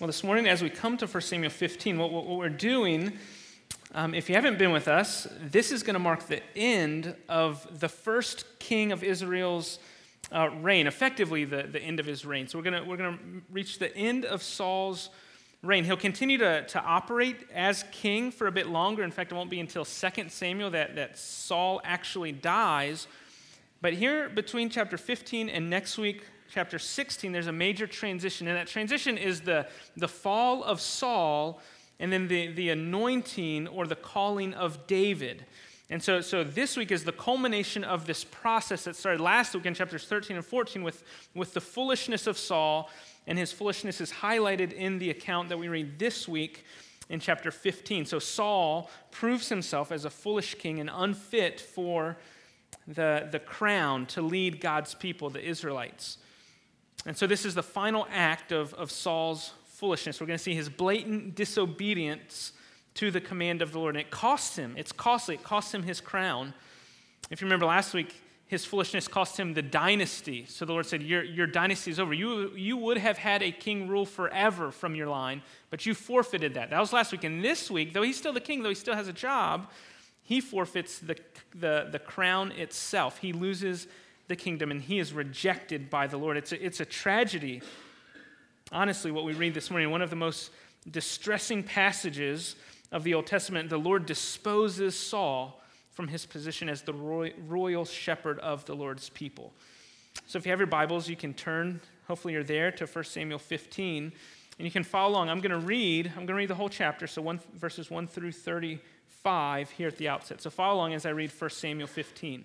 Well, this morning, as we come to 1 Samuel 15, what, what we're doing, um, if you haven't been with us, this is going to mark the end of the first king of Israel's uh, reign, effectively the, the end of his reign. So we're going we're gonna reach the end of Saul's reign. He'll continue to, to operate as king for a bit longer. In fact, it won't be until 2 Samuel that, that Saul actually dies. But here, between chapter 15 and next week, chapter 16, there's a major transition. And that transition is the, the fall of Saul and then the, the anointing or the calling of David. And so, so this week is the culmination of this process that started last week in chapters 13 and 14 with, with the foolishness of Saul. And his foolishness is highlighted in the account that we read this week in chapter 15. So Saul proves himself as a foolish king and unfit for the, the crown to lead God's people, the Israelites. And so this is the final act of, of Saul's foolishness. We're going to see his blatant disobedience to the command of the Lord. And it costs him, it's costly, it costs him his crown. If you remember last week, his foolishness cost him the dynasty. So the Lord said, Your, your dynasty is over. You, you would have had a king rule forever from your line, but you forfeited that. That was last week. And this week, though he's still the king, though he still has a job, he forfeits the, the, the crown itself. He loses the kingdom and he is rejected by the Lord. It's a, it's a tragedy. Honestly, what we read this morning, one of the most distressing passages of the Old Testament, the Lord disposes Saul from his position as the royal shepherd of the Lord's people. So if you have your Bibles, you can turn, hopefully you're there, to 1 Samuel 15, and you can follow along. I'm going to read, I'm going to read the whole chapter, so one, verses 1 through 35 here at the outset. So follow along as I read 1 Samuel 15.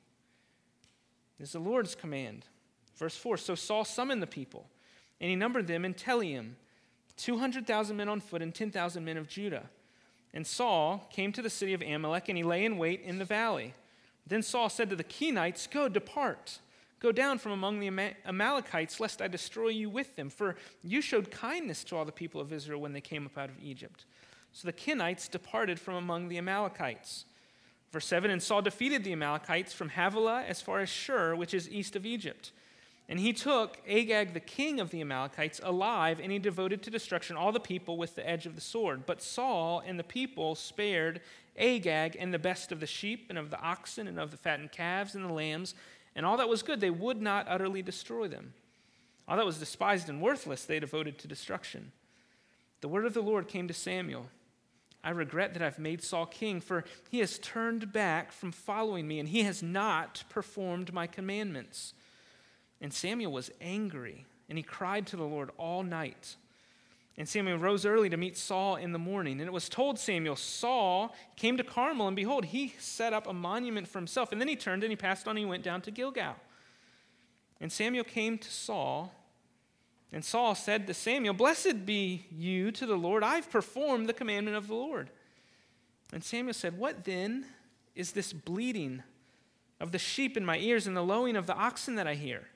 is the Lord's command. Verse 4 So Saul summoned the people, and he numbered them in Telaim 200,000 men on foot and 10,000 men of Judah. And Saul came to the city of Amalek, and he lay in wait in the valley. Then Saul said to the Kenites, Go, depart. Go down from among the Amalekites, lest I destroy you with them. For you showed kindness to all the people of Israel when they came up out of Egypt. So the Kenites departed from among the Amalekites. Verse 7 And Saul defeated the Amalekites from Havilah as far as Shur, which is east of Egypt. And he took Agag, the king of the Amalekites, alive, and he devoted to destruction all the people with the edge of the sword. But Saul and the people spared Agag and the best of the sheep, and of the oxen, and of the fattened calves, and the lambs, and all that was good. They would not utterly destroy them. All that was despised and worthless, they devoted to destruction. The word of the Lord came to Samuel. I regret that I've made Saul king, for he has turned back from following me, and he has not performed my commandments. And Samuel was angry, and he cried to the Lord all night. And Samuel rose early to meet Saul in the morning. And it was told Samuel, Saul came to Carmel, and behold, he set up a monument for himself. And then he turned and he passed on, and he went down to Gilgal. And Samuel came to Saul and Saul said to Samuel, Blessed be you to the Lord. I've performed the commandment of the Lord. And Samuel said, What then is this bleating of the sheep in my ears and the lowing of the oxen that I hear?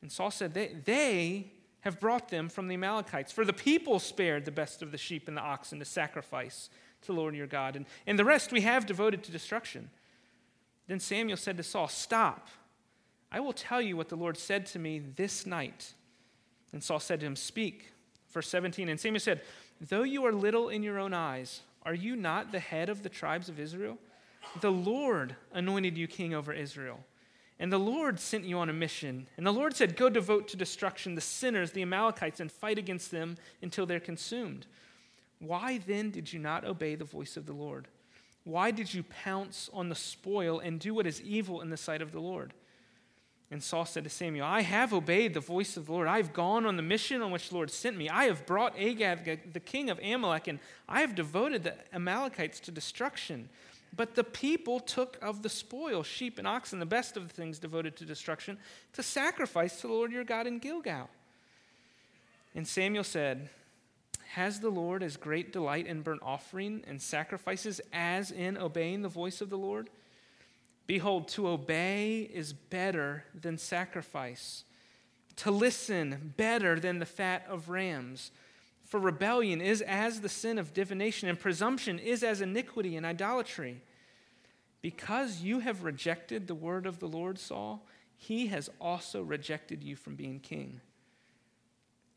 And Saul said, They, they have brought them from the Amalekites, for the people spared the best of the sheep and the oxen to sacrifice to the Lord your God, and, and the rest we have devoted to destruction. Then Samuel said to Saul, Stop. I will tell you what the Lord said to me this night. And Saul said to him, Speak. Verse 17 And Samuel said, Though you are little in your own eyes, are you not the head of the tribes of Israel? The Lord anointed you king over Israel. And the Lord sent you on a mission. And the Lord said, Go devote to destruction the sinners, the Amalekites, and fight against them until they're consumed. Why then did you not obey the voice of the Lord? Why did you pounce on the spoil and do what is evil in the sight of the Lord? And Saul said to Samuel, I have obeyed the voice of the Lord. I have gone on the mission on which the Lord sent me. I have brought Agag, the king of Amalek, and I have devoted the Amalekites to destruction. But the people took of the spoil, sheep and oxen, the best of the things devoted to destruction, to sacrifice to the Lord your God in Gilgal. And Samuel said, Has the Lord as great delight in burnt offering and sacrifices as in obeying the voice of the Lord? Behold, to obey is better than sacrifice, to listen better than the fat of rams. For rebellion is as the sin of divination, and presumption is as iniquity and idolatry. Because you have rejected the word of the Lord, Saul, he has also rejected you from being king.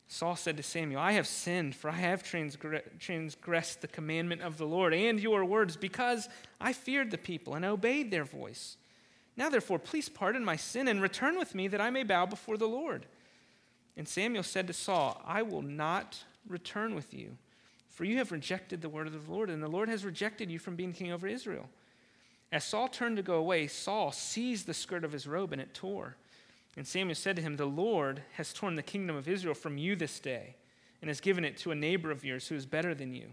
Saul said to Samuel, I have sinned, for I have transgressed the commandment of the Lord and your words, because I feared the people and obeyed their voice. Now, therefore, please pardon my sin and return with me that I may bow before the Lord. And Samuel said to Saul, I will not return with you, for you have rejected the word of the Lord, and the Lord has rejected you from being king over Israel. As Saul turned to go away, Saul seized the skirt of his robe, and it tore. And Samuel said to him, The Lord has torn the kingdom of Israel from you this day, and has given it to a neighbor of yours who is better than you.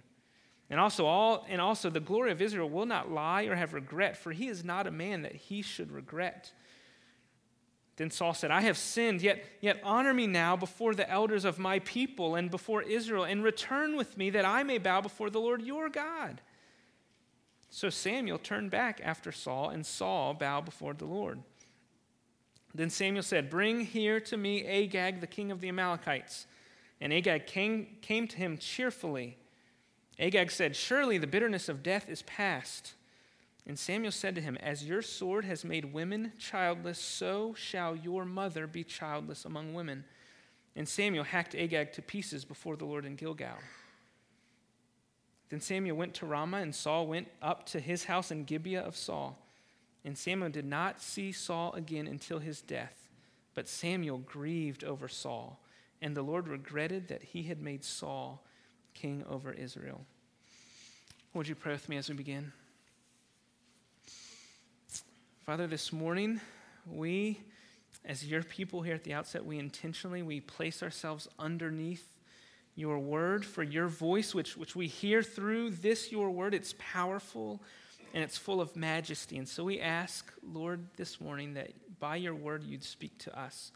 And also, all, and also the glory of Israel will not lie or have regret, for he is not a man that he should regret. Then Saul said, I have sinned, yet, yet honor me now before the elders of my people and before Israel, and return with me that I may bow before the Lord your God. So Samuel turned back after Saul, and Saul bowed before the Lord. Then Samuel said, Bring here to me Agag, the king of the Amalekites. And Agag came, came to him cheerfully. Agag said, Surely the bitterness of death is past. And Samuel said to him, As your sword has made women childless, so shall your mother be childless among women. And Samuel hacked Agag to pieces before the Lord in Gilgal. Then Samuel went to Ramah, and Saul went up to his house in Gibeah of Saul. And Samuel did not see Saul again until his death. But Samuel grieved over Saul, and the Lord regretted that he had made Saul king over Israel. Would you pray with me as we begin? Father, this morning, we, as your people here at the outset, we intentionally, we place ourselves underneath your word for your voice, which, which we hear through this, your word. It's powerful and it's full of majesty. And so we ask, Lord, this morning that by your word you'd speak to us.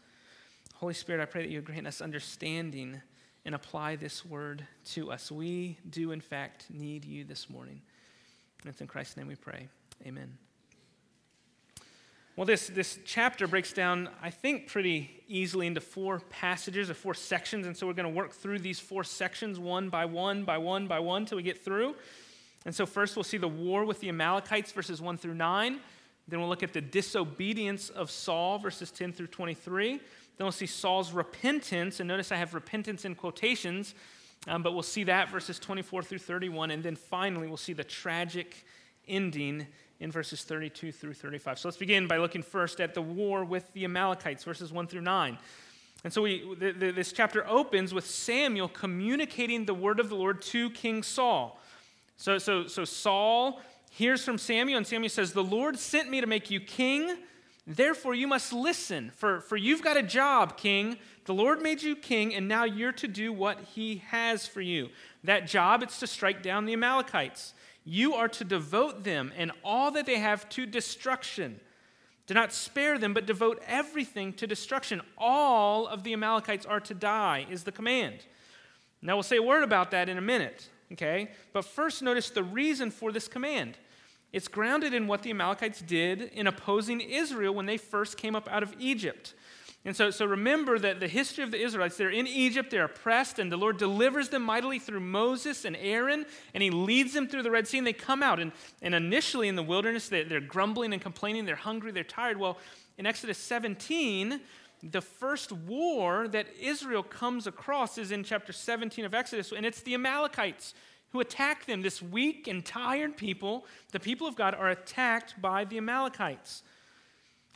Holy Spirit, I pray that you grant us understanding and apply this word to us. We do, in fact, need you this morning. And it's in Christ's name we pray. Amen. Well, this, this chapter breaks down, I think, pretty easily into four passages or four sections. And so we're going to work through these four sections one by one, by one, by one, till we get through. And so, first, we'll see the war with the Amalekites, verses 1 through 9. Then we'll look at the disobedience of Saul, verses 10 through 23. Then we'll see Saul's repentance. And notice I have repentance in quotations, um, but we'll see that, verses 24 through 31. And then finally, we'll see the tragic ending in verses 32 through 35. So let's begin by looking first at the war with the Amalekites, verses 1 through 9. And so we, the, the, this chapter opens with Samuel communicating the word of the Lord to King Saul. So, so, so Saul hears from Samuel, and Samuel says, The Lord sent me to make you king. Therefore, you must listen, for, for you've got a job, king. The Lord made you king, and now you're to do what he has for you. That job, it's to strike down the Amalekites. You are to devote them and all that they have to destruction. Do not spare them, but devote everything to destruction. All of the Amalekites are to die, is the command. Now, we'll say a word about that in a minute okay? But first, notice the reason for this command. It's grounded in what the Amalekites did in opposing Israel when they first came up out of Egypt. And so, so remember that the history of the Israelites, they're in Egypt, they're oppressed, and the Lord delivers them mightily through Moses and Aaron, and he leads them through the Red Sea, and they come out. And, and initially in the wilderness, they, they're grumbling and complaining, they're hungry, they're tired. Well, in Exodus 17, the first war that Israel comes across is in chapter 17 of Exodus, and it's the Amalekites who attack them. This weak and tired people, the people of God, are attacked by the Amalekites.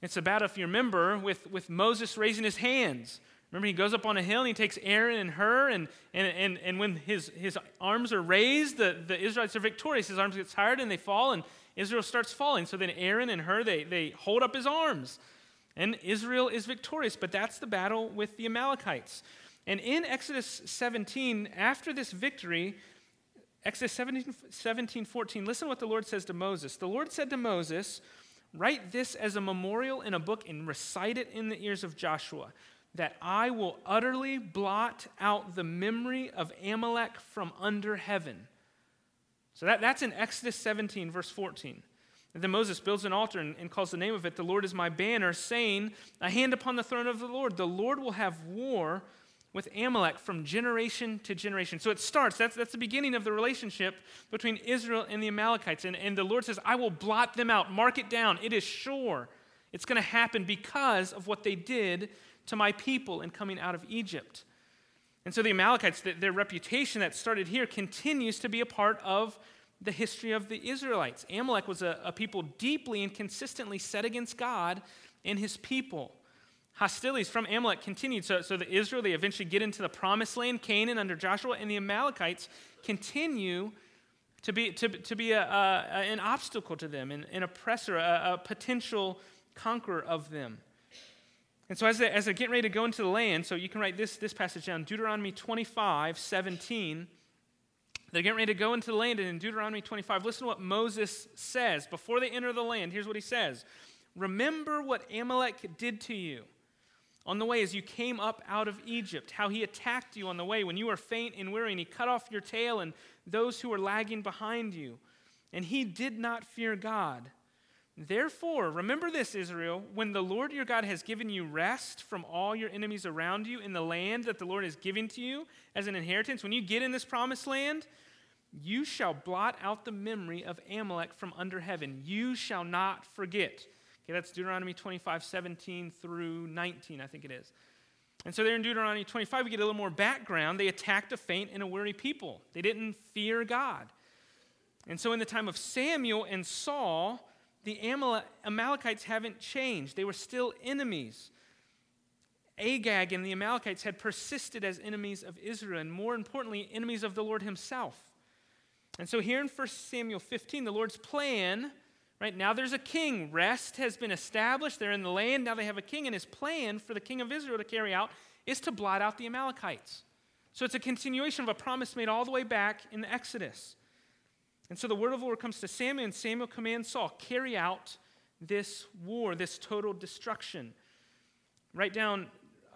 It's about, if you remember, with, with Moses raising his hands. Remember, he goes up on a hill and he takes Aaron and Hur, and, and, and, and when his, his arms are raised, the, the Israelites are victorious. His arms get tired and they fall, and Israel starts falling. So then Aaron and Hur, they, they hold up his arms. And Israel is victorious, but that's the battle with the Amalekites. And in Exodus 17, after this victory, Exodus 17, 17 14, listen what the Lord says to Moses. The Lord said to Moses, Write this as a memorial in a book and recite it in the ears of Joshua. that I will utterly blot out the memory of Amalek from under heaven. So that, that's in Exodus 17, verse 14. And then Moses builds an altar and, calls the name of it, The Lord is my banner, saying, A hand upon the throne of the Lord. The Lord will have war with Amalek from generation to generation. So it starts, that's, that's the beginning of the relationship between Israel and the Amalekites. And, and the Lord says, I will blot them out. Mark it down. It is sure. It's going to happen because of what they did to my people in coming out of Egypt. And so the Amalekites, their reputation that started here continues to be a part of the history of the Israelites. Amalek was a, a people deeply and consistently set against God and his people. Hostilities from Amalek continued. So, so the Israel, they eventually get into the promised land, Canaan under Joshua, and the Amalekites continue to be, to, to be a, a, an obstacle to them, an, an oppressor, a, a potential conqueror of them. And so as, they, as they're getting ready to go into the land, so you can write this, this passage down, Deuteronomy 25, 17. They're getting ready to go into the land, and in Deuteronomy 25, listen to what Moses says. Before they enter the land, here's what he says Remember what Amalek did to you on the way as you came up out of Egypt, how he attacked you on the way when you were faint and weary, and he cut off your tail and those who were lagging behind you. And he did not fear God. Therefore, remember this, Israel, when the Lord your God has given you rest from all your enemies around you in the land that the Lord is giving to you as an inheritance, when you get in this promised land, you shall blot out the memory of Amalek from under heaven. You shall not forget. Okay, that's Deuteronomy 25, 17 through 19, I think it is. And so there in Deuteronomy 25, we get a little more background. They attacked a faint and a weary people, they didn't fear God. And so in the time of Samuel and Saul, the Amalekites haven't changed. They were still enemies. Agag and the Amalekites had persisted as enemies of Israel, and more importantly, enemies of the Lord Himself. And so here in 1 Samuel 15, the Lord's plan Right now, there's a king. Rest has been established. They're in the land. Now they have a king, and his plan for the king of Israel to carry out is to blot out the Amalekites. So it's a continuation of a promise made all the way back in the Exodus. And so the word of the Lord comes to Samuel, and Samuel commands Saul carry out this war, this total destruction. Write down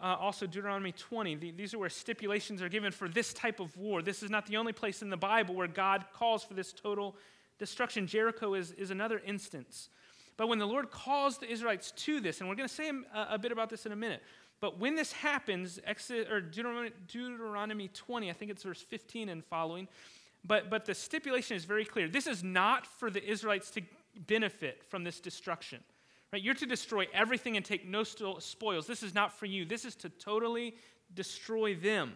uh, also Deuteronomy 20. The, these are where stipulations are given for this type of war. This is not the only place in the Bible where God calls for this total destruction. Jericho is, is another instance. But when the Lord calls the Israelites to this, and we're going to say a, a, bit about this in a minute, but when this happens, Exodus, or Deuteronomy, Deuteronomy 20, I think it's verse 15 and following, but, but the stipulation is very clear. This is not for the Israelites to benefit from this destruction. Right? You're to destroy everything and take no spoils. This is not for you. This is to totally destroy them.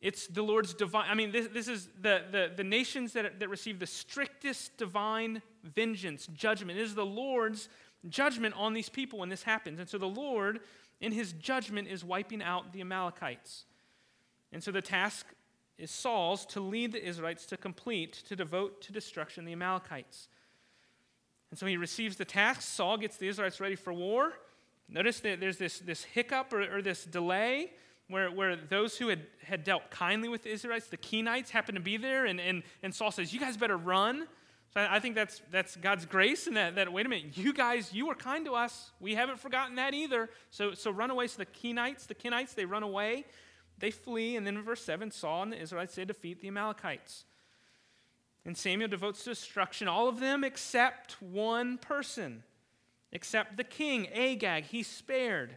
It's the Lord's divine. I mean, this, this is the, the, the nations that, that receive the strictest divine vengeance, judgment. It is the Lord's judgment on these people when this happens. And so the Lord, in his judgment, is wiping out the Amalekites. And so the task is Saul's to lead the Israelites to complete, to devote to destruction the Amalekites. And so he receives the task. Saul gets the Israelites ready for war. Notice that there's this, this hiccup or, or this delay where, where those who had, had dealt kindly with the Israelites, the Kenites, happened to be there, and, and, and Saul says, You guys better run. So I, I think that's, that's God's grace, and that, that, wait a minute, you guys, you were kind to us. We haven't forgotten that either. So, so run away. So the Kenites, the Kenites, they run away, they flee, and then in verse 7, Saul and the Israelites, they defeat the Amalekites. And Samuel devotes to destruction all of them except one person, except the king, Agag. He's spared.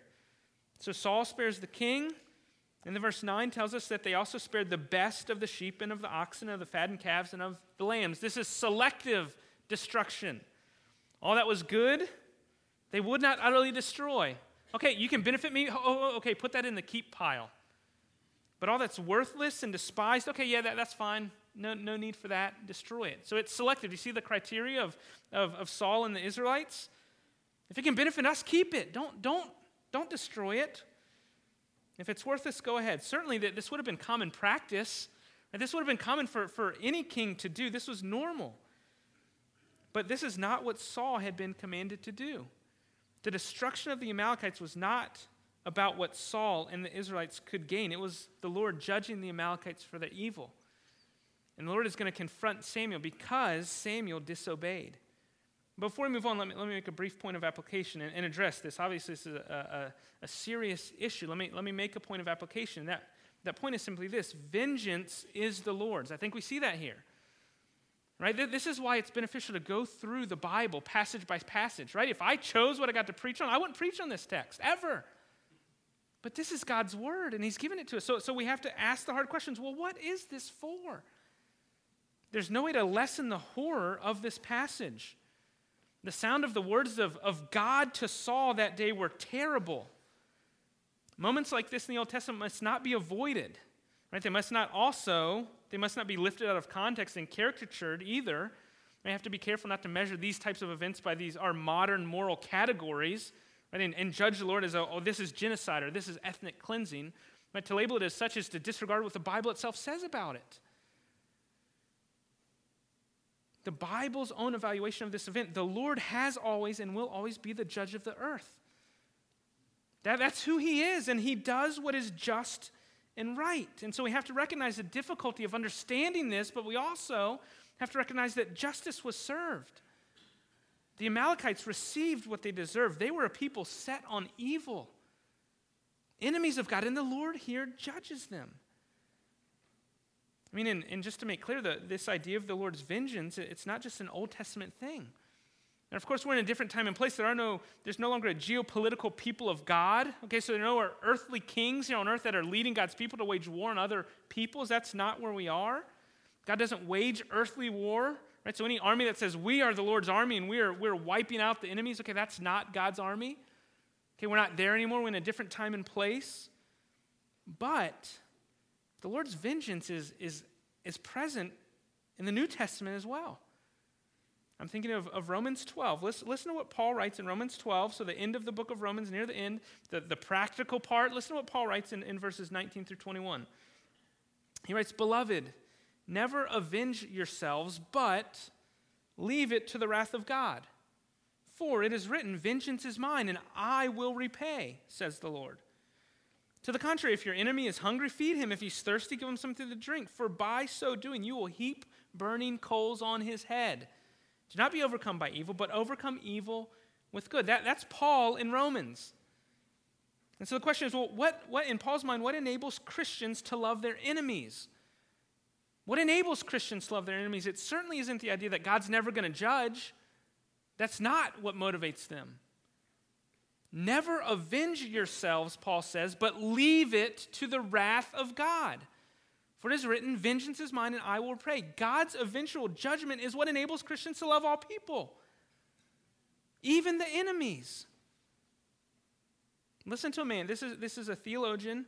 So Saul spares the king. And the verse 9 tells us that they also spared the best of the sheep and of the oxen, of the fattened calves, and of the lambs. This is selective destruction. All that was good, they would not utterly destroy. Okay, you can benefit me. Oh, oh, oh okay, put that in the keep pile. But all that's worthless and despised, okay, yeah, that, that's fine. No, no need for that. Destroy it. So it's selective. You see the criteria of, of, of Saul and the Israelites? If it can benefit us, keep it. Don't, don't, don't destroy it. If it's worth this, go ahead. Certainly, this would have been common practice. This would have been common for, for any king to do. This was normal. But this is not what Saul had been commanded to do. The destruction of the Amalekites was not about what Saul and the Israelites could gain, it was the Lord judging the Amalekites for their evil. And the Lord is going to confront Samuel because Samuel disobeyed. Before we move on, let me, let me make a brief point of application and, and address this. Obviously, this is a, a, a, serious issue. Let me, let me make a point of application. That, that point is simply this vengeance is the Lord's. I think we see that here. Right? This is why it's beneficial to go through the Bible passage by passage, right? If I chose what I got to preach on, I wouldn't preach on this text ever. But this is God's word, and He's given it to us. So, so we have to ask the hard questions well, what is this for? There's no way to lessen the horror of this passage. The sound of the words of, of God to Saul that day were terrible. Moments like this in the Old Testament must not be avoided. Right? They must not also, they must not be lifted out of context and caricatured either. We have to be careful not to measure these types of events by these our modern moral categories, right? And, and judge the Lord as, a, oh, this is genocide or this is ethnic cleansing. But to label it as such is to disregard what the Bible itself says about it. The Bible's own evaluation of this event, the Lord has always and will always be the judge of the earth. That, that's who He is, and He does what is just and right. And so we have to recognize the difficulty of understanding this, but we also have to recognize that justice was served. The Amalekites received what they deserved. They were a people set on evil, enemies of God, and the Lord here judges them. I mean, and, and just to make clear, the, this idea of the Lord's vengeance, it's not just an Old Testament thing. And of course, we're in a different time and place. There are no, there's no longer a geopolitical people of God. Okay, so there are no earthly kings here on earth that are leading God's people to wage war on other peoples. That's not where we are. God doesn't wage earthly war. Right? So any army that says we are the Lord's army and we are, we're wiping out the enemies, okay, that's not God's army. Okay, we're not there anymore. We're in a different time and place. But the Lord's vengeance is, is, is present in the New Testament as well. I'm thinking of, of Romans 12. Listen, listen to what Paul writes in Romans 12. So, the end of the book of Romans, near the end, the, the practical part. Listen to what Paul writes in, in verses 19 through 21. He writes, Beloved, never avenge yourselves, but leave it to the wrath of God. For it is written, Vengeance is mine, and I will repay, says the Lord. To the contrary, if your enemy is hungry, feed him. If he's thirsty, give him something to drink. For by so doing, you will heap burning coals on his head. Do not be overcome by evil, but overcome evil with good. That, that's Paul in Romans. And so the question is well, what, what, in Paul's mind, what enables Christians to love their enemies? What enables Christians to love their enemies? It certainly isn't the idea that God's never going to judge. That's not what motivates them. Never avenge yourselves, Paul says, but leave it to the wrath of God. For it is written, Vengeance is mine and I will pray. God's eventual judgment is what enables Christians to love all people, even the enemies. Listen to a man. This is, this is a theologian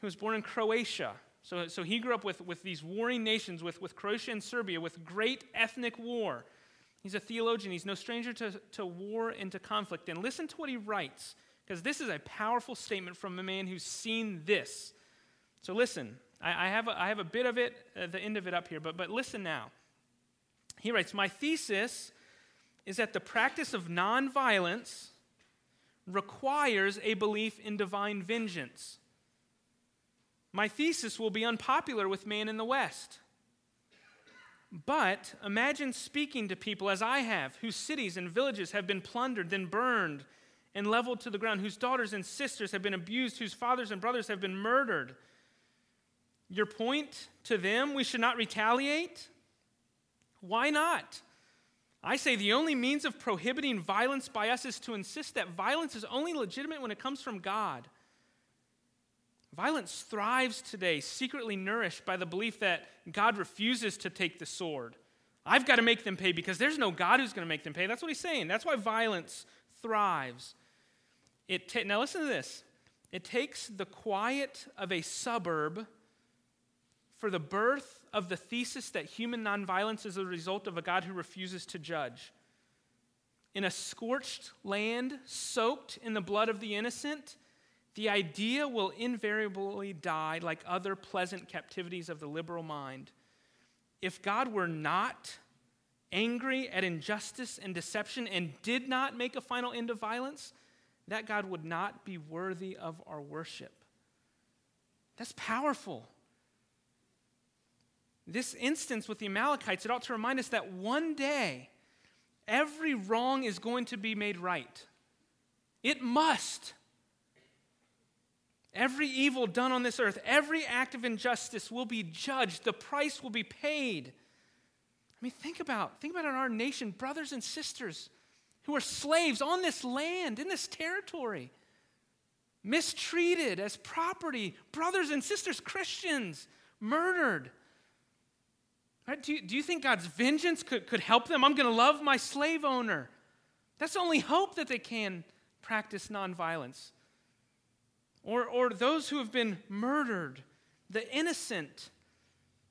who was born in Croatia. So, so he grew up with, with these warring nations, with, with Croatia and Serbia, with great ethnic war. He's a theologian. He's no stranger to, to war and to conflict. And listen to what he writes, because this is a powerful statement from a man who's seen this. So listen. I, I, have, a, I have a bit of it, uh, the end of it up here, but, but listen now. He writes My thesis is that the practice of nonviolence requires a belief in divine vengeance. My thesis will be unpopular with man in the West. But imagine speaking to people as I have, whose cities and villages have been plundered, then burned, and leveled to the ground, whose daughters and sisters have been abused, whose fathers and brothers have been murdered your point to them, we should not retaliate? Why not? I say the only means of prohibiting violence by us is to insist that violence is only legitimate when it comes from God. Violence thrives today, secretly nourished by the belief that God refuses to take the sword. I've got to make them pay because there's no God who's going to make them pay. That's what he's saying. That's why violence thrives. It ta- now, listen to this it takes the quiet of a suburb for the birth of the thesis that human nonviolence is a result of a God who refuses to judge. In a scorched land soaked in the blood of the innocent, the idea will invariably die like other pleasant captivities of the liberal mind. If God were not angry at injustice and deception and did not make a final end of violence, that God would not be worthy of our worship. That's powerful. This instance with the Amalekites, it ought to remind us that one day every wrong is going to be made right. It must. Every evil done on this earth, every act of injustice will be judged. The price will be paid. I mean, think about, think about in our nation, brothers and sisters who are slaves on this land, in this territory, mistreated as property, brothers and sisters, Christians, murdered. Right? Do, you, do you think God's vengeance could, could help them? I'm going to love my slave owner. That's the only hope that they can practice nonviolence or, or those who have been murdered, the innocent.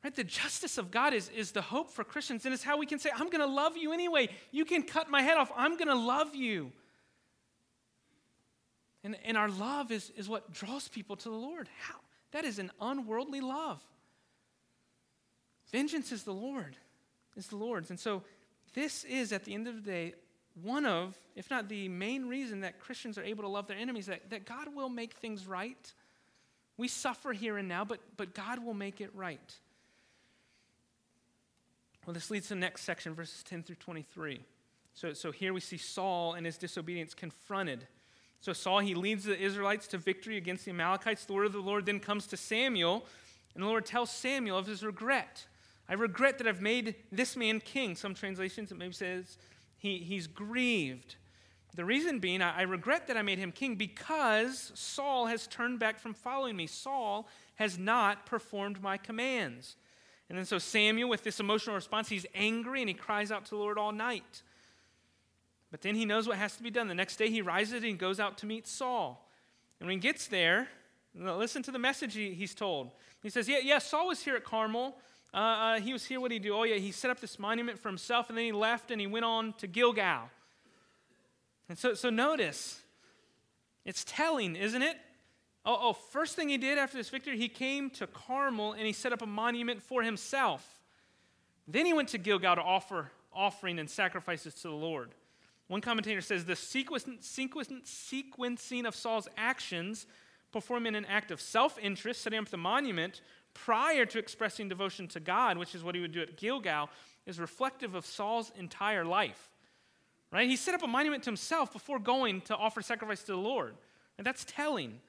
Right? The justice of God is, is the hope for Christians, and it's how we can say, I'm going to love you anyway. You can cut my head off. I'm going to love you. And, and our love is, is what draws people to the Lord. How? That is an unworldly love. Vengeance is the Lord, is the Lord's. And so this is, at the end of the day, one of, if not the main reason that Christians are able to love their enemies, that, that God will make things right. We suffer here and now, but, but God will make it right. Well, this leads to the next section, verses 10 through 23. So, so here we see Saul and his disobedience confronted. So Saul, he leads the Israelites to victory against the Amalekites. The word of the Lord then comes to Samuel, and the Lord tells Samuel of his regret. I regret that I've made this man king. Some translations, it maybe says, he, he's grieved. The reason being, I, I regret that I made him king because Saul has turned back from following me. Saul has not performed my commands. And then so Samuel, with this emotional response, he's angry and he cries out to the Lord all night. But then he knows what has to be done. The next day he rises and he goes out to meet Saul. And when he gets there, listen to the message he, he's told. He says, Yeah, yeah, Saul was here at Carmel. Uh, uh, he was here. What did he do? Oh, yeah, he set up this monument for himself, and then he left and he went on to Gilgal. And so, so notice, it's telling, isn't it? Oh, oh, first thing he did after this victory, he came to Carmel and he set up a monument for himself. Then he went to Gilgal to offer offering and sacrifices to the Lord. One commentator says the sequencing of Saul's actions, performing an act of self interest, setting up the monument, prior to expressing devotion to God, which is what he would do at Gilgal, is reflective of Saul's entire life. Right? He set up a monument to himself before going to offer sacrifice to the Lord. And that's telling.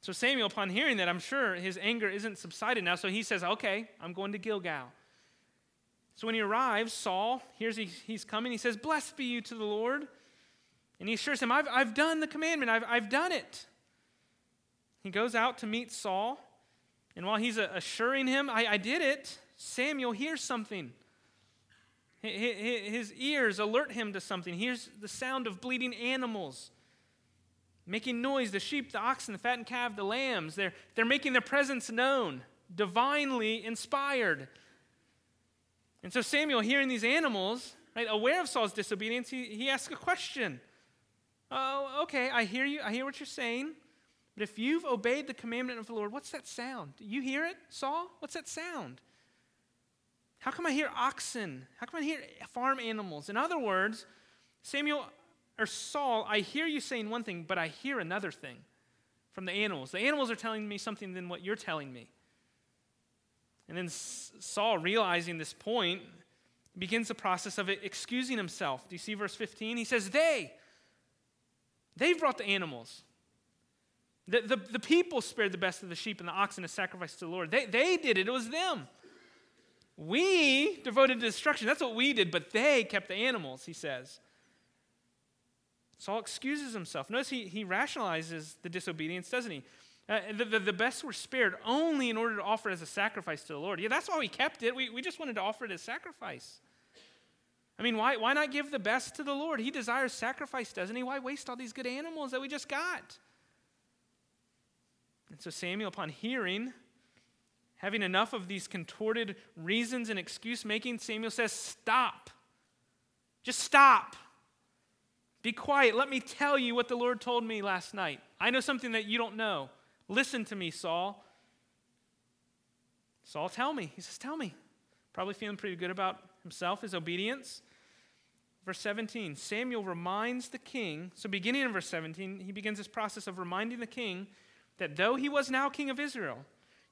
So Samuel, upon hearing that, I'm sure his anger isn't subsided now, so he says, Okay, I'm going to Gilgal. So when he arrives, Saul hears he, he's coming. He says, Blessed be you to the Lord. And he assures him, I've, I've done the commandment, I've, I've done it. He goes out to meet Saul. And while he's uh, assuring him, I, I did it, Samuel hears something. His ears alert him to something. He hears the sound of bleeding animals making noise the sheep, the oxen, the fattened calf, the lambs. They're, they're making their presence known, divinely inspired. And so Samuel, hearing these animals, right, aware of Saul's disobedience, he, he asks a question. Oh, okay, I hear you. I hear what you're saying. But if you've obeyed the commandment of the Lord, what's that sound? Do you hear it, Saul? What's that sound? How come I hear oxen? How come I hear farm animals? In other words, Samuel or Saul, I hear you saying one thing, but I hear another thing from the animals. The animals are telling me something than what you're telling me. And then Saul, realizing this point, begins the process of excusing himself. Do you see verse 15? He says, They, they've brought the animals. The, the, the, people spared the best of the sheep and the oxen as sacrifice to the Lord. They, they did it, it was them. We devoted to destruction. That's what we did, but they kept the animals, he says. Saul excuses himself. Notice he, he rationalizes the disobedience, doesn't he? Uh, the, the, the, best were spared only in order to offer as a sacrifice to the Lord. Yeah, that's why we kept it. We, we just wanted to offer it as sacrifice. I mean, why, why not give the best to the Lord? He desires sacrifice, doesn't he? Why waste all these good animals that we just got? And so Samuel, upon hearing, having enough of these contorted reasons and excuse making, Samuel says, Stop. Just stop. Be quiet. Let me tell you what the Lord told me last night. I know something that you don't know. Listen to me, Saul. Saul, tell me. He says, Tell me. Probably feeling pretty good about himself, his obedience. Verse 17 Samuel reminds the king. So, beginning in verse 17, he begins this process of reminding the king that though he was now king of Israel,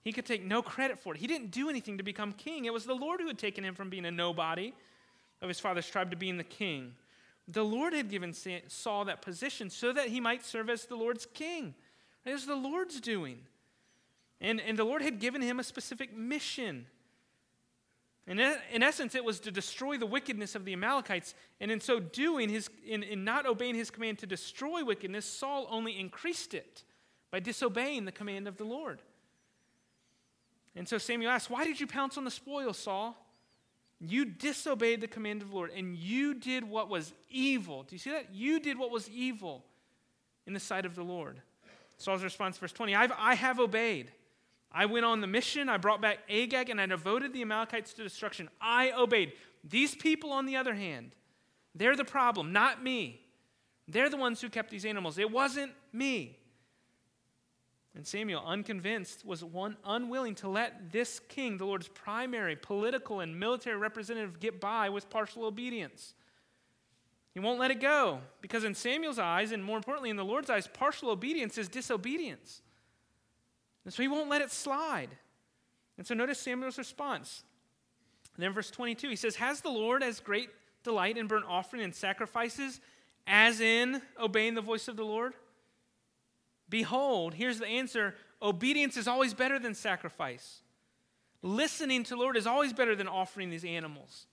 he could take no credit for it. He didn't do anything to become king. It was the Lord who had taken him from being a nobody of his father's tribe to being the king. The Lord had given Saul that position so that he might serve as the Lord's king. It was the Lord's doing. And, and the Lord had given him a specific mission. And in essence, it was to destroy the wickedness of the Amalekites. And in so doing, his, in, in not obeying his command to destroy wickedness, Saul only increased it by disobeying the command of the Lord. And so Samuel asks, Why did you pounce on the spoil, Saul? You disobeyed the command of the Lord, and you did what was evil. Do you see that? You did what was evil in the sight of the Lord. Saul's response, verse 20 I've, I have obeyed. I went on the mission, I brought back Agag, and I devoted the Amalekites to destruction. I obeyed. These people, on the other hand, they're the problem, not me. They're the ones who kept these animals. It wasn't me. And Samuel, unconvinced, was one unwilling to let this king, the Lord's primary political and military representative, get by with partial obedience. He won't let it go because, in Samuel's eyes, and more importantly, in the Lord's eyes, partial obedience is disobedience. And so he won't let it slide. And so notice Samuel's response. And then, verse 22, he says, Has the Lord as great delight in burnt offering and sacrifices as in obeying the voice of the Lord? Behold, here's the answer obedience is always better than sacrifice. Listening to Lord is always better than offering these animals.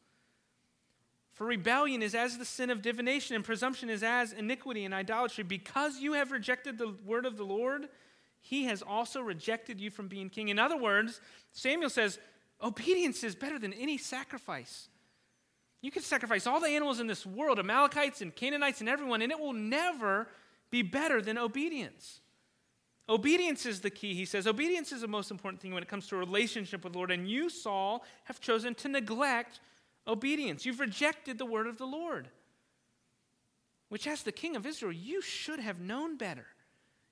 For rebellion is as the sin of divination, and presumption is as iniquity and idolatry. Because you have rejected the word of the Lord, he has also rejected you from being king. In other words, Samuel says, obedience is better than any sacrifice. You can sacrifice all the animals in this world, Amalekites and Canaanites and everyone, and it will never be better than obedience. Obedience is the key, he says. Obedience is the most important thing when it comes to a relationship with the Lord. And you, Saul, have chosen to neglect obedience. You've rejected the word of the Lord, which, as the king of Israel, you should have known better.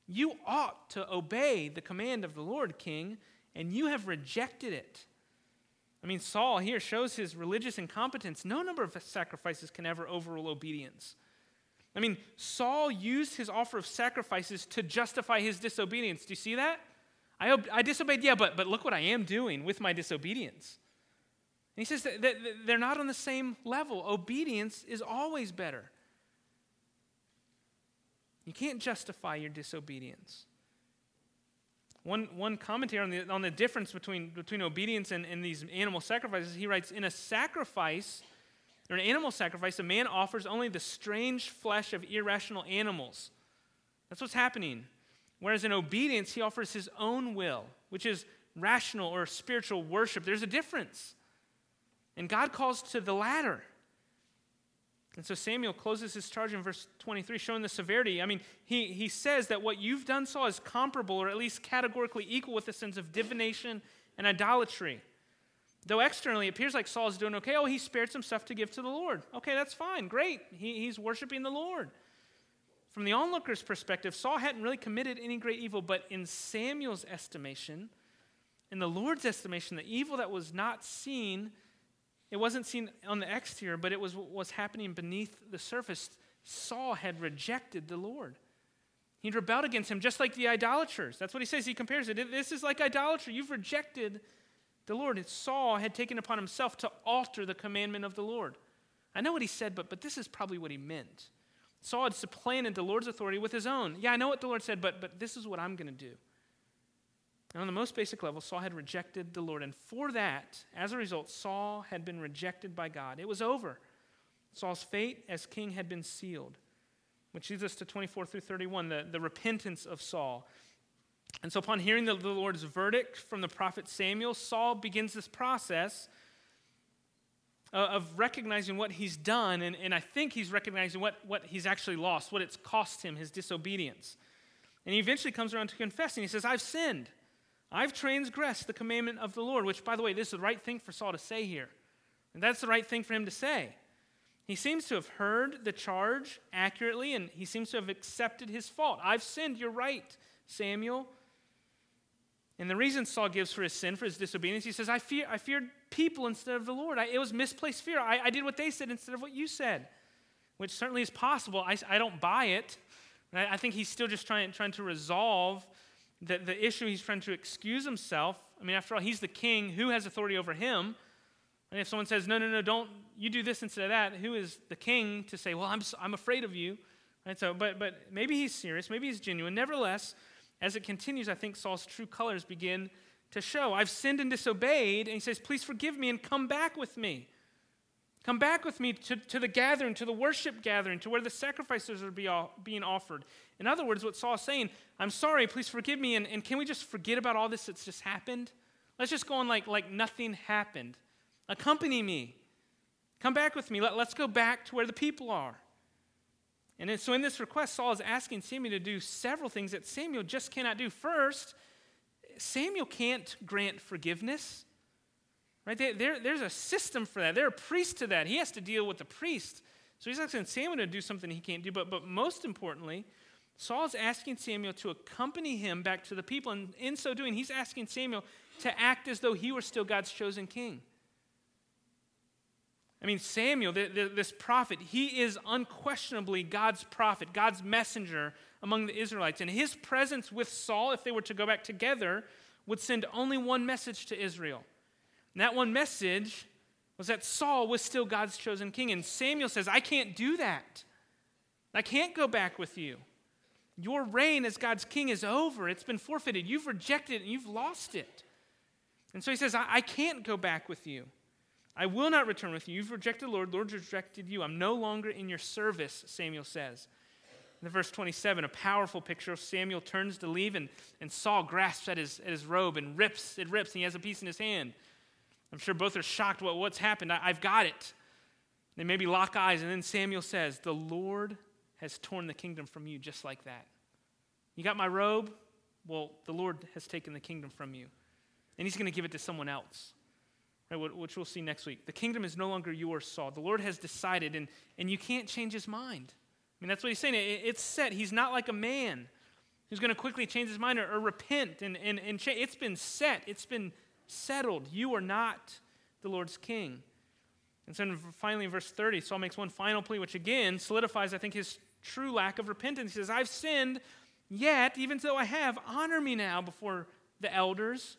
You ought to obey the command of the Lord, king, and you have rejected it. I mean, Saul here shows his religious incompetence. No number of sacrifices can ever overrule obedience. I mean, Saul used his offer of sacrifices to justify his disobedience. Do you see that? I, I disobeyed, yeah, but, but look what I am doing with my disobedience. And he says that, that they're not on the same level. Obedience is always better. You can't justify your disobedience. One, one commentary on the, on the difference between, between obedience and, and these animal sacrifices, he writes In a sacrifice, in an animal sacrifice, a man offers only the strange flesh of irrational animals. That's what's happening. Whereas in obedience, he offers his own will, which is rational or spiritual worship. There's a difference. And God calls to the latter. And so Samuel closes his charge in verse 23, showing the severity. I mean, he, he says that what you've done, Saul, is comparable or at least categorically equal with the sins of divination and idolatry. Though externally it appears like Saul is doing okay, oh, he spared some stuff to give to the Lord. Okay, that's fine, great. He, he's worshiping the Lord. From the onlooker's perspective, Saul hadn't really committed any great evil, but in Samuel's estimation, in the Lord's estimation, the evil that was not seen, it wasn't seen on the exterior, but it was what was happening beneath the surface. Saul had rejected the Lord. He'd rebelled against him, just like the idolaters. That's what he says. He compares it. This is like idolatry. You've rejected the Lord. Saul had taken upon himself to alter the commandment of the Lord. I know what he said, but, but this is probably what he meant. Saul had supplanted the Lord's authority with his own. Yeah, I know what the Lord said, but, but this is what I'm going to do. And on the most basic level, Saul had rejected the Lord. And for that, as a result, Saul had been rejected by God. It was over. Saul's fate as king had been sealed, which leads us to 24 through 31, the, the repentance of Saul. And so, upon hearing the, Lord's verdict from the prophet Samuel, Saul begins this process uh, of recognizing what he's done, and, and I think he's recognizing what, what he's actually lost, what it's cost him, his disobedience. And he eventually comes around to confessing. He says, I've sinned. I've transgressed the commandment of the Lord, which, by the way, this is the right thing for Saul to say here. And that's the right thing for him to say. He seems to have heard the charge accurately, and he seems to have accepted his fault. I've sinned, you're right, Samuel. And the reason Saul gives for his sin, for his disobedience, he says, I, fear, I feared people instead of the Lord. I, it was misplaced fear. I, I, did what they said instead of what you said, which certainly is possible. I, I don't buy it. I, think he's still just trying, trying to resolve the, the issue. He's trying to excuse himself. I mean, after all, he's the king. Who has authority over him? And if someone says, no, no, no, don't, you do this instead of that, who is the king to say, well, I'm, I'm afraid of you? So, but, but maybe he's serious, maybe he's genuine. Nevertheless, as it continues, I think Saul's true colors begin to show. I've sinned and disobeyed, and he says, please forgive me and come back with me. Come back with me to, to the gathering, to the worship gathering, to where the sacrifices are be all, being offered. In other words, what Saul's saying, I'm sorry, please forgive me, and, and can we just forget about all this that's just happened? Let's just go on like, like nothing happened. Accompany me. Come back with me. Let, let's go back to where the people are. And so in this request, Saul is asking Samuel to do several things that Samuel just cannot do. First, Samuel can't grant forgiveness. Right? There, there's a system for that. There are priests to that. He has to deal with the priest. So he's asking Samuel to do something he can't do. But, but most importantly, Saul is asking Samuel to accompany him back to the people. And in so doing, he's asking Samuel to act as though he were still God's chosen king. I mean, Samuel, this prophet, he is unquestionably God's prophet, God's messenger among the Israelites. And his presence with Saul, if they were to go back together, would send only one message to Israel. And that one message was that Saul was still God's chosen king. And Samuel says, I can't do that. I can't go back with you. Your reign as God's king is over. It's been forfeited. You've rejected it and you've lost it. And so he says, I, I can't go back with you. I will not return with you. You've rejected the Lord. The Lord's rejected you. I'm no longer in your service, Samuel says. In the verse 27, a powerful picture of Samuel turns to leave, and, and Saul grasps at his, at his robe and rips, it rips, and he has a piece in his hand. I'm sure both are shocked. What, what's happened? I, I've got it. They maybe lock eyes, and then Samuel says, The Lord has torn the kingdom from you just like that. You got my robe? Well, the Lord has taken the kingdom from you, and he's going to give it to someone else which we'll see next week. The kingdom is no longer yours, Saul. The Lord has decided, and, and you can't change his mind. I mean, that's what he's saying. It, it's set. He's not like a man who's going to quickly change his mind or, or repent. And, and, and cha- it's been set, it's been settled. You are not the Lord's king. And so finally, in verse 30, Saul makes one final plea, which again solidifies, I think, his true lack of repentance. He says, I've sinned, yet, even though I have, honor me now before the elders,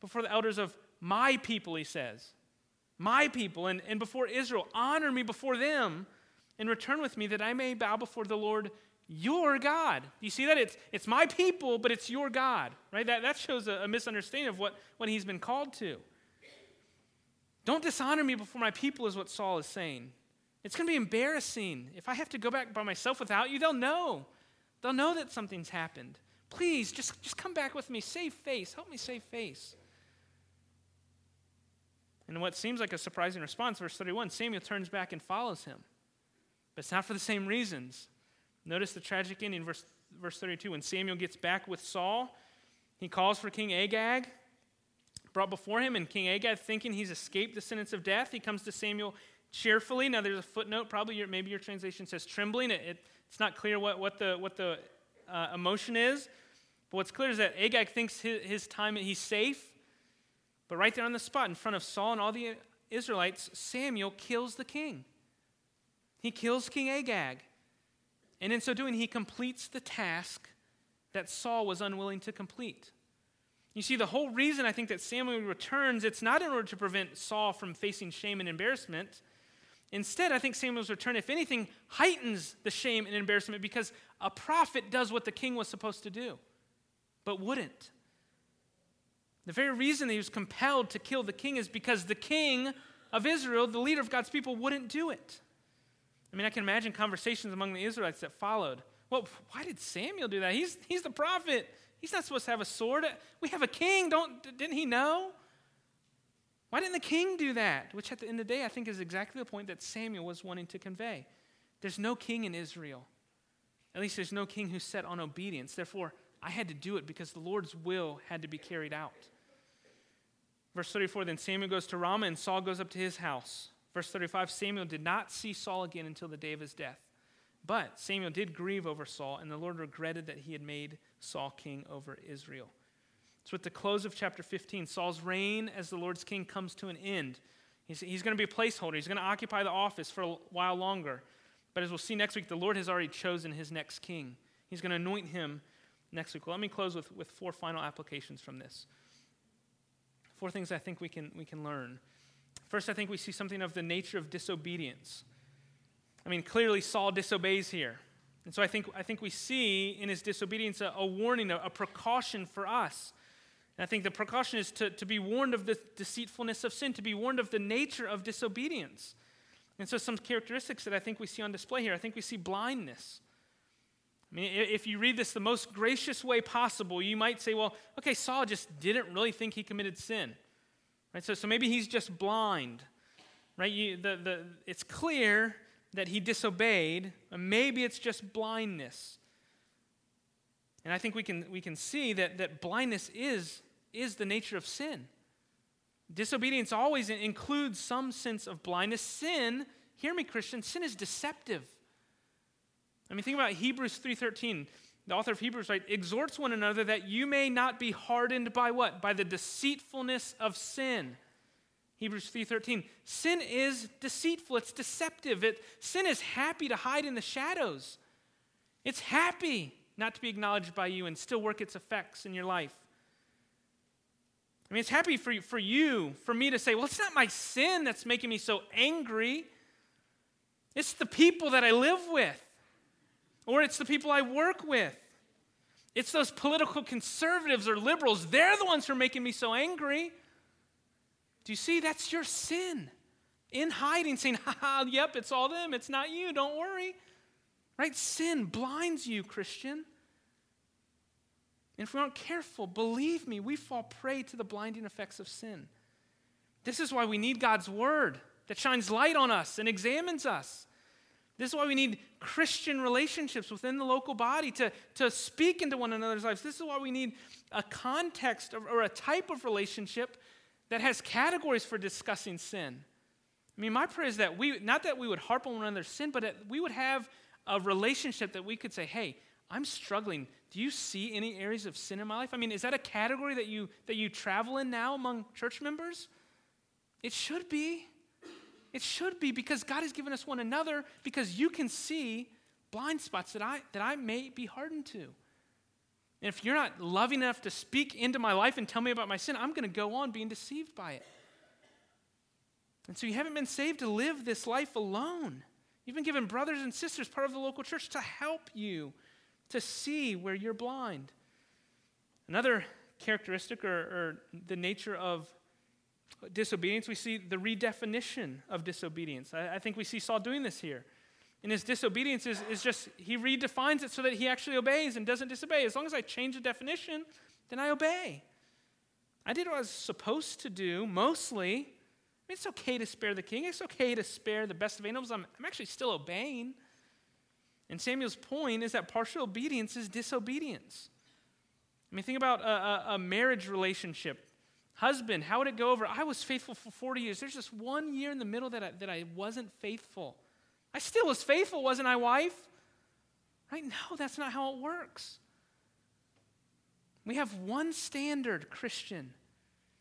before the elders of my people, he says. My people, and, and before Israel. Honor me before them and return with me that I may bow before the Lord your God. You see that? It's, it's my people, but it's your God, right? That, that shows a, a misunderstanding of what, what he's been called to. Don't dishonor me before my people, is what Saul is saying. It's going to be embarrassing. If I have to go back by myself without you, they'll know. They'll know that something's happened. Please, just, just come back with me. Save face. Help me save face. And what seems like a surprising response, verse 31, Samuel turns back and follows him. But it's not for the same reasons. Notice the tragic ending, verse, verse 32. When Samuel gets back with Saul, he calls for King Agag, brought before him, and King Agag, thinking he's escaped the sentence of death, he comes to Samuel cheerfully. Now, there's a footnote, probably your, maybe your translation says trembling. It, it, it's not clear what, what the, what the uh, emotion is. But what's clear is that Agag thinks his, his time, he's safe. But right there on the spot, in front of Saul and all the Israelites, Samuel kills the king. He kills King Agag. And in so doing, he completes the task that Saul was unwilling to complete. You see, the whole reason I think that Samuel returns, it's not in order to prevent Saul from facing shame and embarrassment. Instead, I think Samuel's return, if anything, heightens the shame and embarrassment because a prophet does what the king was supposed to do, but wouldn't. The very reason that he was compelled to kill the king is because the king of Israel, the leader of God's people, wouldn't do it. I mean, I can imagine conversations among the Israelites that followed. Well, why did Samuel do that? He's, he's the prophet. He's not supposed to have a sword. We have a king. Don't, didn't he know? Why didn't the king do that? Which, at the end of the day, I think is exactly the point that Samuel was wanting to convey. There's no king in Israel. At least there's no king who's set on obedience. Therefore, I had to do it because the Lord's will had to be carried out. Verse 34 Then Samuel goes to Ramah, and Saul goes up to his house. Verse 35 Samuel did not see Saul again until the day of his death. But Samuel did grieve over Saul, and the Lord regretted that he had made Saul king over Israel. So, at the close of chapter 15, Saul's reign as the Lord's king comes to an end. He's, he's going to be a placeholder, he's going to occupy the office for a while longer. But as we'll see next week, the Lord has already chosen his next king. He's going to anoint him next week. Well, let me close with, with four final applications from this. Four things I think we can, we can learn. First, I think we see something of the nature of disobedience. I mean, clearly Saul disobeys here. And so I think, I think we see in his disobedience a, a warning, a, a, precaution for us. And I think the precaution is to, to be warned of the deceitfulness of sin, to be warned of the nature of disobedience. And so, some characteristics that I think we see on display here I think we see blindness. I mean, if you read this the most gracious way possible, you might say, well, okay, Saul just didn't really think he committed sin. Right? So, so maybe he's just blind. Right? You, the, the, it's clear that he disobeyed. Maybe it's just blindness. And I think we can, we can see that, that blindness is, is the nature of sin. Disobedience always includes some sense of blindness. Sin, hear me, Christian, sin is deceptive. I mean, think about Hebrews 3.13. The author of Hebrews, right, exhorts one another that you may not be hardened by what? By the deceitfulness of sin. Hebrews 3:13. Sin is deceitful, it's deceptive. It, sin is happy to hide in the shadows. It's happy not to be acknowledged by you and still work its effects in your life. I mean, it's happy for, for you, for me to say, well, it's not my sin that's making me so angry. It's the people that I live with, or it's the people I work with. It's those political conservatives or liberals. They're the ones who are making me so angry. Do you see? That's your sin. In hiding, saying, ha ha, yep, it's all them, it's not you, don't worry. Right? Sin blinds you, Christian. And if we aren't careful, believe me, we fall prey to the blinding effects of sin. This is why we need God's word that shines light on us and examines us. This is why we need Christian relationships within the local body to, to speak into one another's lives. This is why we need a context or a type of relationship that has categories for discussing sin. I mean, my prayer is that we, not that we would harp on one another's sin, but that we would have a relationship that we could say, hey, I'm struggling. Do you see any areas of sin in my life? I mean, is that a category that you, that you travel in now among church members? It should be. It should be because God has given us one another because you can see blind spots that I, that I may be hardened to. And if you're not loving enough to speak into my life and tell me about my sin, I'm going to go on being deceived by it. And so you haven't been saved to live this life alone. You've been given brothers and sisters, part of the local church, to help you to see where you're blind. Another characteristic or, or the nature of disobedience, we see the redefinition of disobedience. I, I think we see Saul doing this here. And his disobedience is, is just, he redefines it so that he actually obeys and doesn't disobey. As long as I change the definition, then I obey. I did what I was supposed to do, mostly. I mean, it's okay to spare the king. It's okay to spare the best of animals. I'm, I'm actually still obeying. And Samuel's point is that partial obedience is disobedience. I mean, think about a, a, a marriage relationship. Husband, how would it go over? I was faithful for 40 years. There's just one year in the middle that I, that I wasn't faithful. I still was faithful, wasn't I, wife? Right? No, that's not how it works. We have one standard, Christian.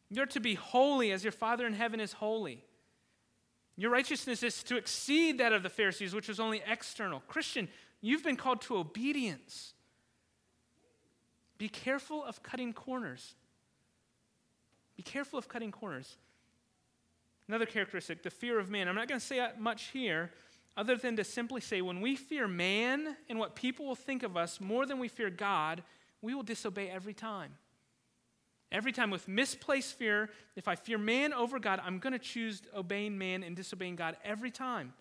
You're to be holy as your Father in heaven is holy. Your righteousness is to exceed that of the Pharisees, which was only external. Christian, you've been called to obedience. Be careful of cutting corners. Be careful of cutting corners. Another characteristic, the fear of man. I'm not going to say much here, other than to simply say, when we fear man and what people will think of us more than we fear God, we will disobey every time. Every time with misplaced fear, if I fear man over God, I'm going to choose obeying man and disobeying God every time.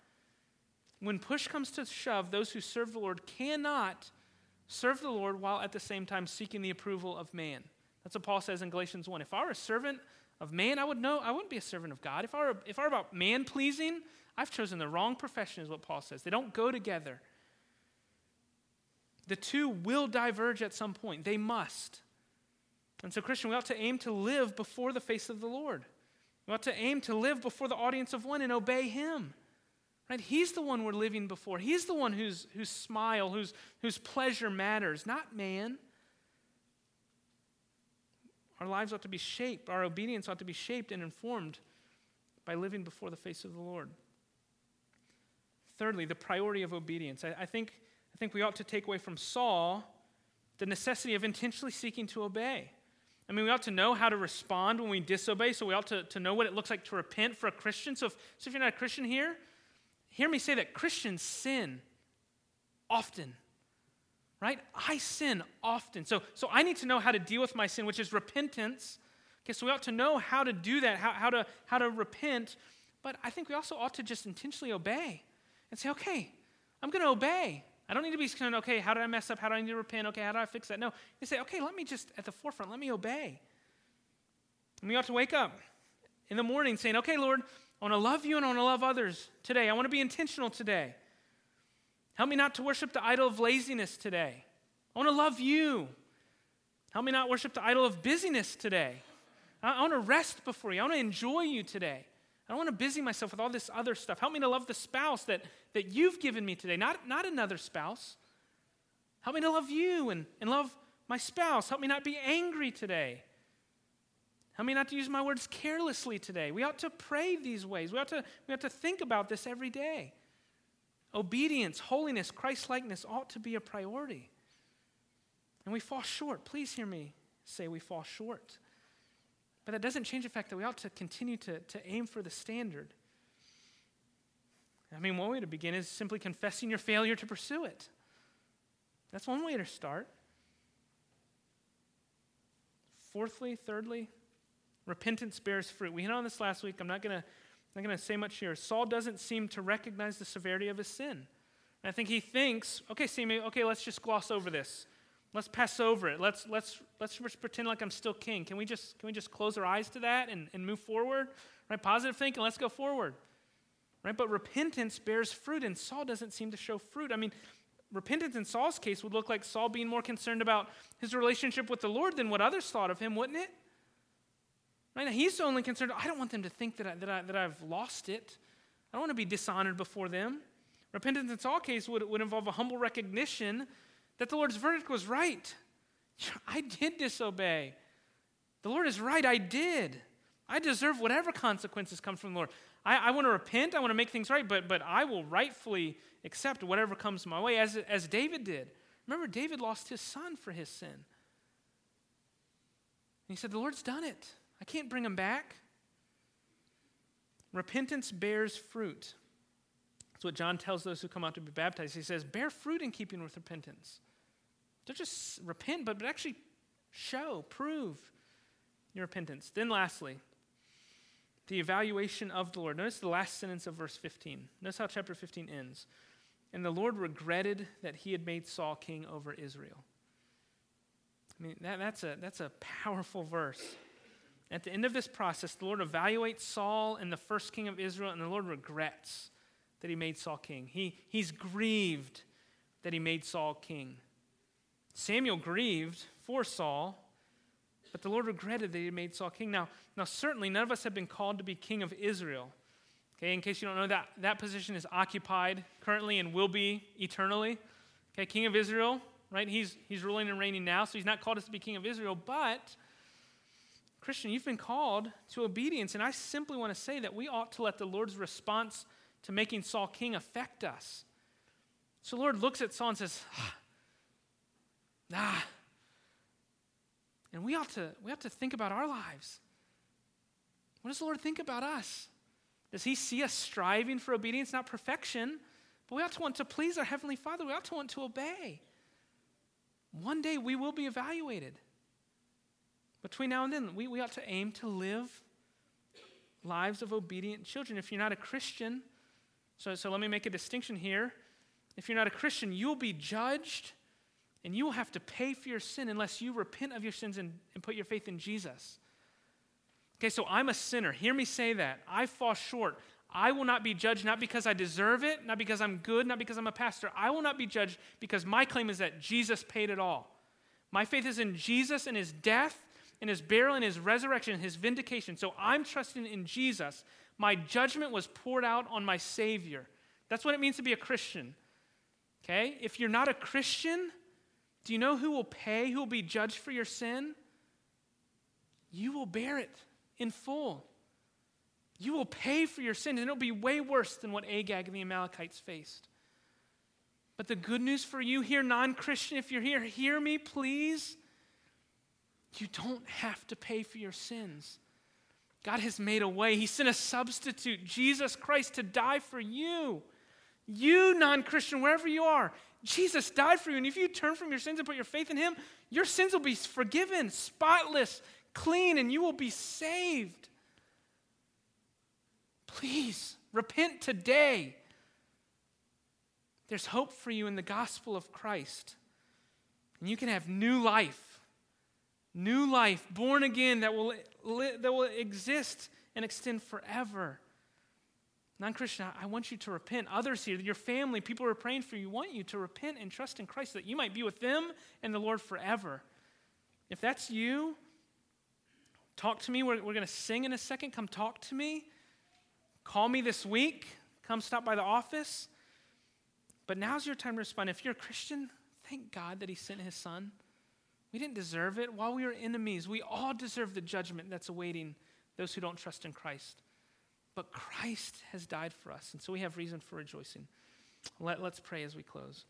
When push comes to shove, those who serve the Lord cannot serve the Lord while at the same time seeking the approval of man. That's what Paul says in Galatians 1. If I were a servant of man, I would know I wouldn't be a servant of God. If I were, if I were about man pleasing, I've chosen the wrong profession, is what Paul says. They don't go together. The two will diverge at some point, they must. And so, Christian, we ought to aim to live before the face of the Lord. We ought to aim to live before the audience of one and obey Him. Right? He's the one we're living before. He's the one whose, whose smile, whose, whose pleasure matters, not man. Our lives ought to be shaped, our obedience ought to be shaped and informed by living before the face of the Lord. Thirdly, the priority of obedience. I, I, think, I think we ought to take away from Saul the necessity of intentionally seeking to obey. I mean, we ought to know how to respond when we disobey, so we ought to, to know what it looks like to repent for a Christian. So if, so if you're not a Christian here, hear me say that Christians sin often. Right? I sin often. So, so I need to know how to deal with my sin, which is repentance. Okay, so we ought to know how to do that, how, how, to, how to repent. But I think we also ought to just intentionally obey and say, okay, I'm going to obey. I don't need to be of, okay, how did I mess up? How do I need to repent? Okay, how do I fix that? No, you say, okay, let me just, at the forefront, let me obey. And we ought to wake up in the morning saying, okay, Lord, I want to love you and I want to love others today. I want to be intentional today. Help me not to worship the idol of laziness today. I want to love you. Help me not worship the idol of busyness today. I want to rest before you. I want to enjoy you today. I don't want to busy myself with all this other stuff. Help me to love the spouse that, that you've given me today, not, not another spouse. Help me to love you and, and love my spouse. Help me not be angry today. Help me not to use my words carelessly today. We ought to pray these ways. We ought to, we ought to think about this every day. Obedience, holiness, Christ likeness ought to be a priority. And we fall short. Please hear me say we fall short. But that doesn't change the fact that we ought to continue to, to aim for the standard. I mean, one way to begin is simply confessing your failure to pursue it. That's one way to start. Fourthly, thirdly, repentance bears fruit. We hit on this last week. I'm not going to not going to say much here. Saul doesn't seem to recognize the severity of his sin. And I think he thinks, okay, Samuel, okay, let's just gloss over this. Let's pass over it. Let's, let's, let's just pretend like I'm still king. Can we just, can we just close our eyes to that and, and move forward? Right? Positive thinking, let's go forward. Right? But repentance bears fruit, and Saul doesn't seem to show fruit. I mean, repentance in Saul's case would look like Saul being more concerned about his relationship with the Lord than what others thought of him, wouldn't it? Right? He's only concerned, I don't want them to think that, I, that, I, that I've lost it. I don't want to be dishonored before them. Repentance in Saul's case would, would involve a humble recognition that the Lord's verdict was right. I did disobey. The Lord is right, I did. I deserve whatever consequences come from the Lord. I, I want to repent, I want to make things right, but, but I will rightfully accept whatever comes my way, as, as David did. Remember, David lost his son for his sin. And he said, The Lord's done it. I can't bring him back. Repentance bears fruit. That's what John tells those who come out to be baptized. He says, Bear fruit in keeping with repentance. Don't just repent, but, but actually show, prove your repentance. Then, lastly, the evaluation of the Lord. Notice the last sentence of verse 15. Notice how chapter 15 ends. And the Lord regretted that he had made Saul king over Israel. I mean, that, that's, a, that's a powerful verse. At the end of this process, the Lord evaluates Saul and the first king of Israel, and the Lord regrets that he made Saul king. He, he's grieved that he made Saul king. Samuel grieved for Saul, but the Lord regretted that he made Saul king. Now, now certainly none of us have been called to be king of Israel. Okay, in case you don't know that that position is occupied currently and will be eternally. Okay, king of Israel, right? He's he's ruling and reigning now, so he's not called us to be king of Israel, but Christian, you've been called to obedience, and I simply want to say that we ought to let the Lord's response to making Saul king affect us. So the Lord looks at Saul and says, ah, Ah. And we ought to, we ought to think about our lives. What does the Lord think about us? Does He see us striving for obedience, not perfection? But we ought to want to please our Heavenly Father. We ought to want to obey. One day we will be evaluated. Between now and then, we, we ought to aim to live lives of obedient children. If you're not a Christian, so, so let me make a distinction here. If you're not a Christian, you'll be judged and you will have to pay for your sin unless you repent of your sins and, and put your faith in Jesus. Okay, so I'm a sinner. Hear me say that. I fall short. I will not be judged not because I deserve it, not because I'm good, not because I'm a pastor. I will not be judged because my claim is that Jesus paid it all. My faith is in Jesus and his death, and his burial, and his resurrection, his vindication. So I'm trusting in Jesus. My judgment was poured out on my Savior. That's what it means to be a Christian. Okay? If you're not a Christian, do you know who will pay, who will be judged for your sin? You will bear it in full. You will pay for your sin, and it'll be way worse than what Agag and the Amalekites faced. But the good news for you here, non Christian, if you're here, hear me, please. You don't have to pay for your sins. God has made a way. He sent a substitute, Jesus Christ, to die for you. You, non Christian, wherever you are, Jesus died for you. And if you turn from your sins and put your faith in Him, your sins will be forgiven, spotless, clean, and you will be saved. Please repent today. There's hope for you in the gospel of Christ. And you can have new life, new life, born again, that will, that will exist and extend forever. Non Christian, I want you to repent. Others here, your family, people who are praying for you, want you to repent and trust in Christ that you might be with them and the Lord forever. If that's you, talk to me. We're, we're going to sing in a second. Come talk to me. Call me this week. Come stop by the office. But now's your time to respond. If you're a Christian, thank God that He sent His Son. We didn't deserve it. While we were enemies, we all deserve the judgment that's awaiting those who don't trust in Christ. But Christ has died for us, and so we have reason for rejoicing. Let, let's pray as we close.